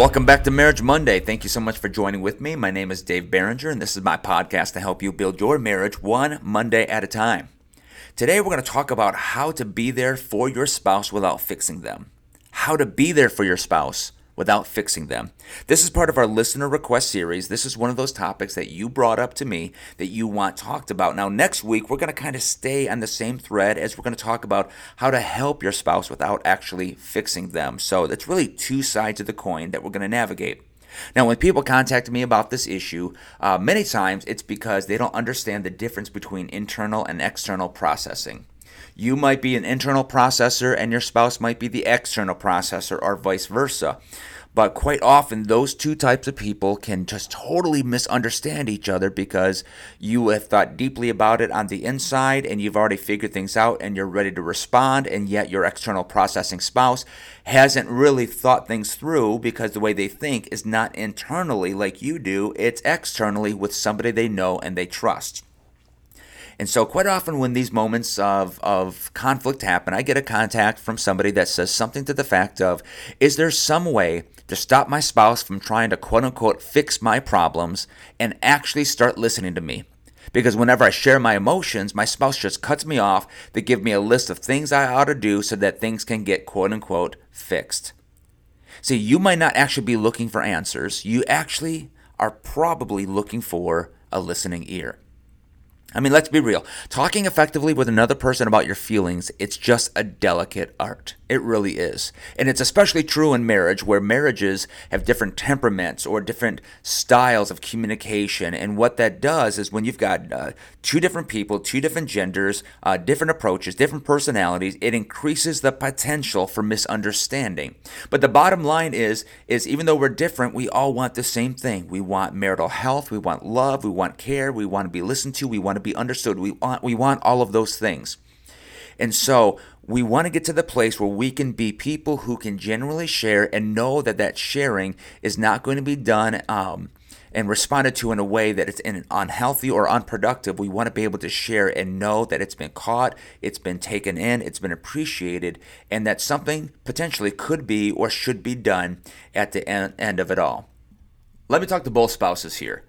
Welcome back to Marriage Monday. Thank you so much for joining with me. My name is Dave Barringer, and this is my podcast to help you build your marriage one Monday at a time. Today, we're going to talk about how to be there for your spouse without fixing them. How to be there for your spouse without fixing them. This is part of our listener request series. This is one of those topics that you brought up to me that you want talked about. Now, next week, we're going to kind of stay on the same thread as we're going to talk about how to help your spouse without actually fixing them. So, it's really two sides of the coin that we're going to navigate. Now, when people contact me about this issue, uh, many times it's because they don't understand the difference between internal and external processing. You might be an internal processor and your spouse might be the external processor, or vice versa. But quite often, those two types of people can just totally misunderstand each other because you have thought deeply about it on the inside and you've already figured things out and you're ready to respond, and yet your external processing spouse hasn't really thought things through because the way they think is not internally like you do, it's externally with somebody they know and they trust. And so, quite often, when these moments of, of conflict happen, I get a contact from somebody that says something to the fact of, Is there some way to stop my spouse from trying to quote unquote fix my problems and actually start listening to me? Because whenever I share my emotions, my spouse just cuts me off to give me a list of things I ought to do so that things can get quote unquote fixed. See, you might not actually be looking for answers, you actually are probably looking for a listening ear. I mean, let's be real. Talking effectively with another person about your feelings, it's just a delicate art. It really is. And it's especially true in marriage, where marriages have different temperaments or different styles of communication. And what that does is when you've got uh, two different people, two different genders, uh, different approaches, different personalities, it increases the potential for misunderstanding. But the bottom line is, is even though we're different, we all want the same thing. We want marital health, we want love, we want care, we want to be listened to, we want to to be understood. We want we want all of those things. And so we want to get to the place where we can be people who can generally share and know that that sharing is not going to be done um, and responded to in a way that it's unhealthy or unproductive. We want to be able to share and know that it's been caught, it's been taken in, it's been appreciated, and that something potentially could be or should be done at the end of it all. Let me talk to both spouses here.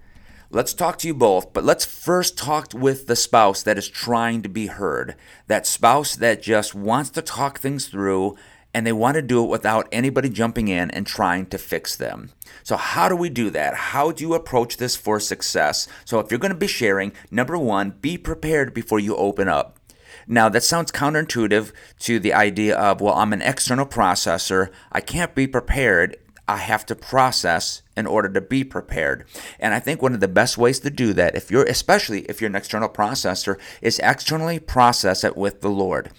Let's talk to you both, but let's first talk with the spouse that is trying to be heard. That spouse that just wants to talk things through and they want to do it without anybody jumping in and trying to fix them. So, how do we do that? How do you approach this for success? So, if you're going to be sharing, number one, be prepared before you open up. Now, that sounds counterintuitive to the idea of, well, I'm an external processor. I can't be prepared I have to process in order to be prepared. And I think one of the best ways to do that, if you're especially if you're an external processor, is externally process it with the Lord.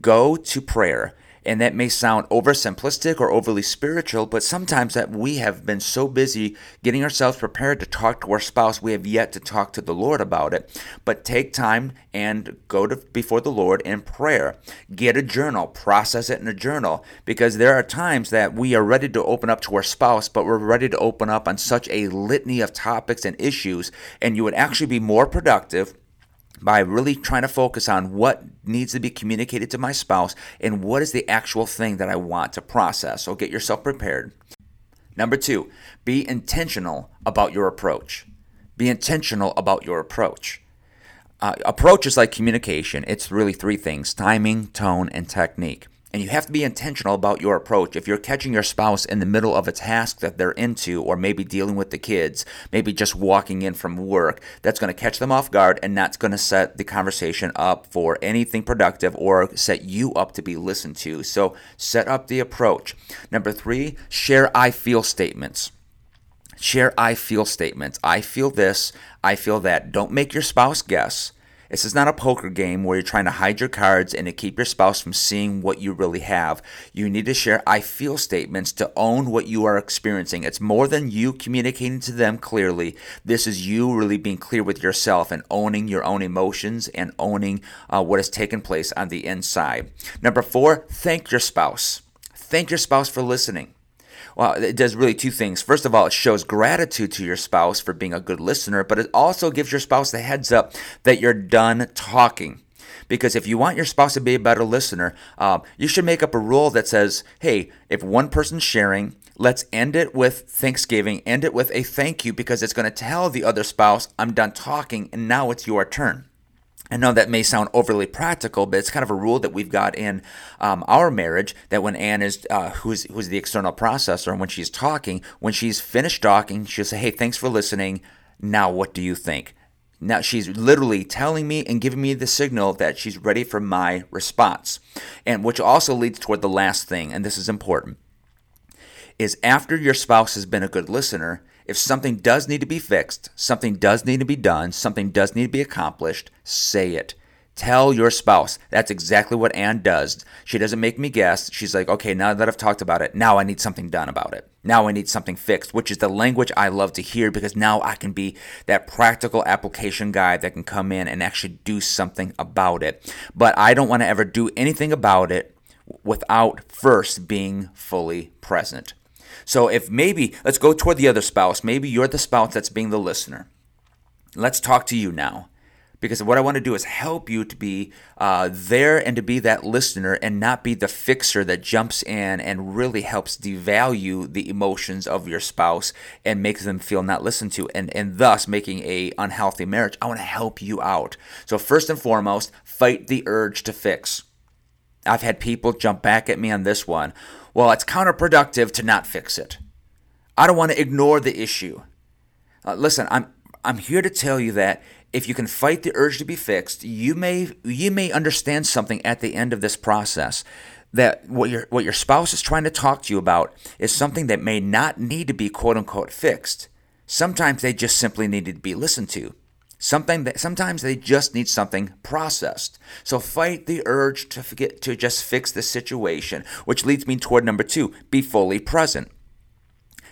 Go to prayer. And that may sound oversimplistic or overly spiritual, but sometimes that we have been so busy getting ourselves prepared to talk to our spouse, we have yet to talk to the Lord about it. But take time and go to before the Lord in prayer. Get a journal, process it in a journal, because there are times that we are ready to open up to our spouse, but we're ready to open up on such a litany of topics and issues, and you would actually be more productive by really trying to focus on what needs to be communicated to my spouse and what is the actual thing that I want to process. So get yourself prepared. Number two, be intentional about your approach. Be intentional about your approach. Uh, approach is like communication, it's really three things timing, tone, and technique. And you have to be intentional about your approach. If you're catching your spouse in the middle of a task that they're into, or maybe dealing with the kids, maybe just walking in from work, that's going to catch them off guard and that's going to set the conversation up for anything productive or set you up to be listened to. So set up the approach. Number three, share I feel statements. Share I feel statements. I feel this, I feel that. Don't make your spouse guess. This is not a poker game where you're trying to hide your cards and to keep your spouse from seeing what you really have. You need to share I feel statements to own what you are experiencing. It's more than you communicating to them clearly. This is you really being clear with yourself and owning your own emotions and owning uh, what has taken place on the inside. Number four, thank your spouse. Thank your spouse for listening. Well, it does really two things. First of all, it shows gratitude to your spouse for being a good listener, but it also gives your spouse the heads up that you're done talking. Because if you want your spouse to be a better listener, uh, you should make up a rule that says, hey, if one person's sharing, let's end it with Thanksgiving, end it with a thank you because it's going to tell the other spouse, I'm done talking and now it's your turn. I know that may sound overly practical, but it's kind of a rule that we've got in um, our marriage that when Anne is, uh, who's, who's the external processor, and when she's talking, when she's finished talking, she'll say, Hey, thanks for listening. Now, what do you think? Now, she's literally telling me and giving me the signal that she's ready for my response. And which also leads toward the last thing, and this is important, is after your spouse has been a good listener, if something does need to be fixed, something does need to be done, something does need to be accomplished, say it. Tell your spouse. That's exactly what Anne does. She doesn't make me guess. She's like, okay, now that I've talked about it, now I need something done about it. Now I need something fixed, which is the language I love to hear because now I can be that practical application guy that can come in and actually do something about it. But I don't want to ever do anything about it without first being fully present. So if maybe, let's go toward the other spouse. Maybe you're the spouse that's being the listener. Let's talk to you now. Because what I want to do is help you to be uh, there and to be that listener and not be the fixer that jumps in and really helps devalue the emotions of your spouse and makes them feel not listened to and, and thus making a unhealthy marriage. I want to help you out. So first and foremost, fight the urge to fix. I've had people jump back at me on this one. Well, it's counterproductive to not fix it. I don't want to ignore the issue. Uh, listen, I'm I'm here to tell you that if you can fight the urge to be fixed, you may you may understand something at the end of this process that what your what your spouse is trying to talk to you about is something that may not need to be quote unquote fixed. Sometimes they just simply need to be listened to. Something that sometimes they just need something processed. So fight the urge to forget to just fix the situation, which leads me toward number two: be fully present.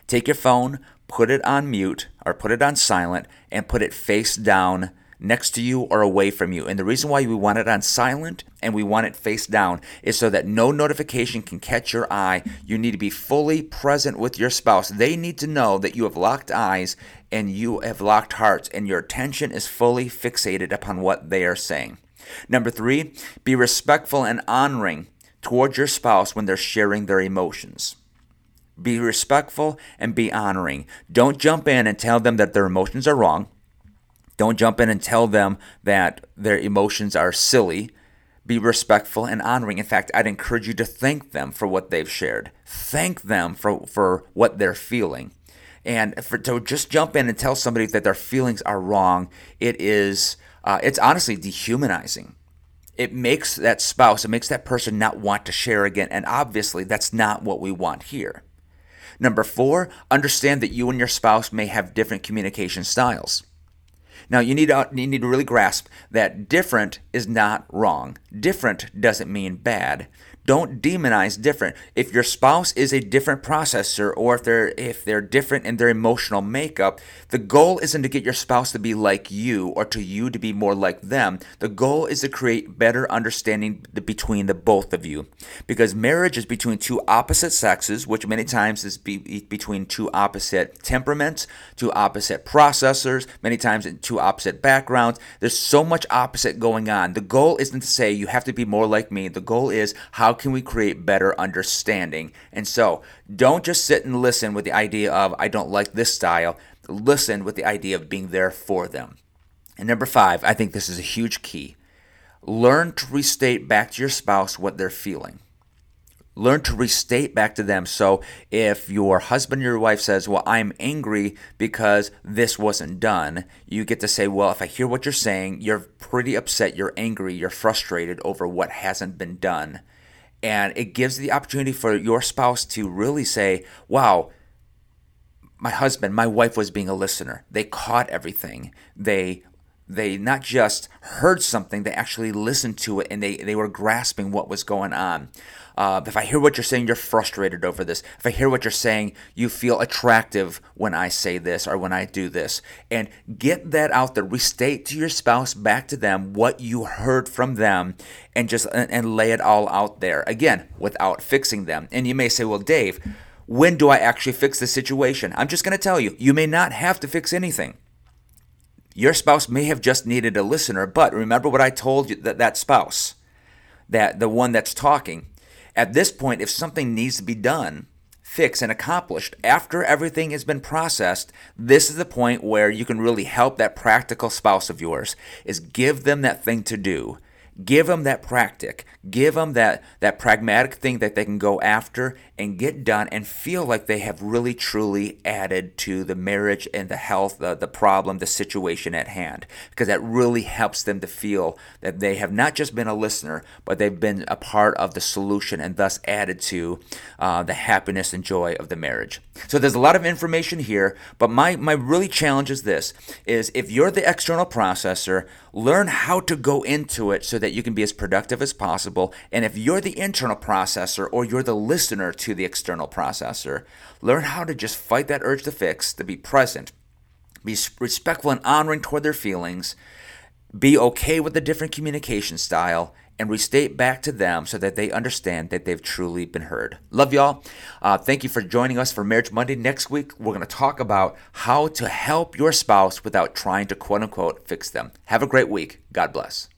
Take your phone, put it on mute or put it on silent, and put it face down next to you or away from you. And the reason why we want it on silent and we want it face down is so that no notification can catch your eye. You need to be fully present with your spouse. They need to know that you have locked eyes and you have locked hearts and your attention is fully fixated upon what they are saying. Number three, be respectful and honoring towards your spouse when they're sharing their emotions. Be respectful and be honoring. Don't jump in and tell them that their emotions are wrong. Don't jump in and tell them that their emotions are silly. Be respectful and honoring. In fact, I'd encourage you to thank them for what they've shared. Thank them for, for what they're feeling. And for, to just jump in and tell somebody that their feelings are wrong, it is, uh, it's honestly dehumanizing. It makes that spouse, it makes that person not want to share again. And obviously, that's not what we want here. Number four, understand that you and your spouse may have different communication styles. Now you need to you need to really grasp that different is not wrong. Different doesn't mean bad. Don't demonize different. If your spouse is a different processor or if they're if they're different in their emotional makeup, the goal isn't to get your spouse to be like you or to you to be more like them. The goal is to create better understanding between the both of you. Because marriage is between two opposite sexes, which many times is be, between two opposite temperaments, two opposite processors, many times in two opposite backgrounds. There's so much opposite going on. The goal isn't to say you have to be more like me. The goal is how can we create better understanding? And so don't just sit and listen with the idea of, I don't like this style. Listen with the idea of being there for them. And number five, I think this is a huge key. Learn to restate back to your spouse what they're feeling learn to restate back to them. So if your husband or your wife says, Well, I'm angry because this wasn't done, you get to say, Well, if I hear what you're saying, you're pretty upset, you're angry, you're frustrated over what hasn't been done. And it gives the opportunity for your spouse to really say, Wow, my husband, my wife was being a listener. They caught everything. They they not just heard something, they actually listened to it and they, they were grasping what was going on. Uh, if I hear what you're saying, you're frustrated over this. If I hear what you're saying, you feel attractive when I say this or when I do this. And get that out there. Restate to your spouse, back to them, what you heard from them, and just and, and lay it all out there. Again, without fixing them. And you may say, well, Dave, when do I actually fix the situation? I'm just going to tell you, you may not have to fix anything. Your spouse may have just needed a listener, but remember what I told you that that spouse, that the one that's talking, at this point, if something needs to be done, fixed and accomplished after everything has been processed this is the point where you can really help that practical spouse of yours is give them that thing to do Give them that practic. Give them that, that pragmatic thing that they can go after and get done and feel like they have really truly added to the marriage and the health, the, the problem, the situation at hand. Because that really helps them to feel that they have not just been a listener, but they've been a part of the solution and thus added to uh, the happiness and joy of the marriage. So there's a lot of information here, but my, my really challenge is this is if you're the external processor, learn how to go into it so that you can be as productive as possible. And if you're the internal processor or you're the listener to the external processor, learn how to just fight that urge to fix, to be present, be respectful and honoring toward their feelings, be okay with the different communication style, and restate back to them so that they understand that they've truly been heard. Love y'all. Uh, thank you for joining us for Marriage Monday. Next week, we're going to talk about how to help your spouse without trying to quote unquote fix them. Have a great week. God bless.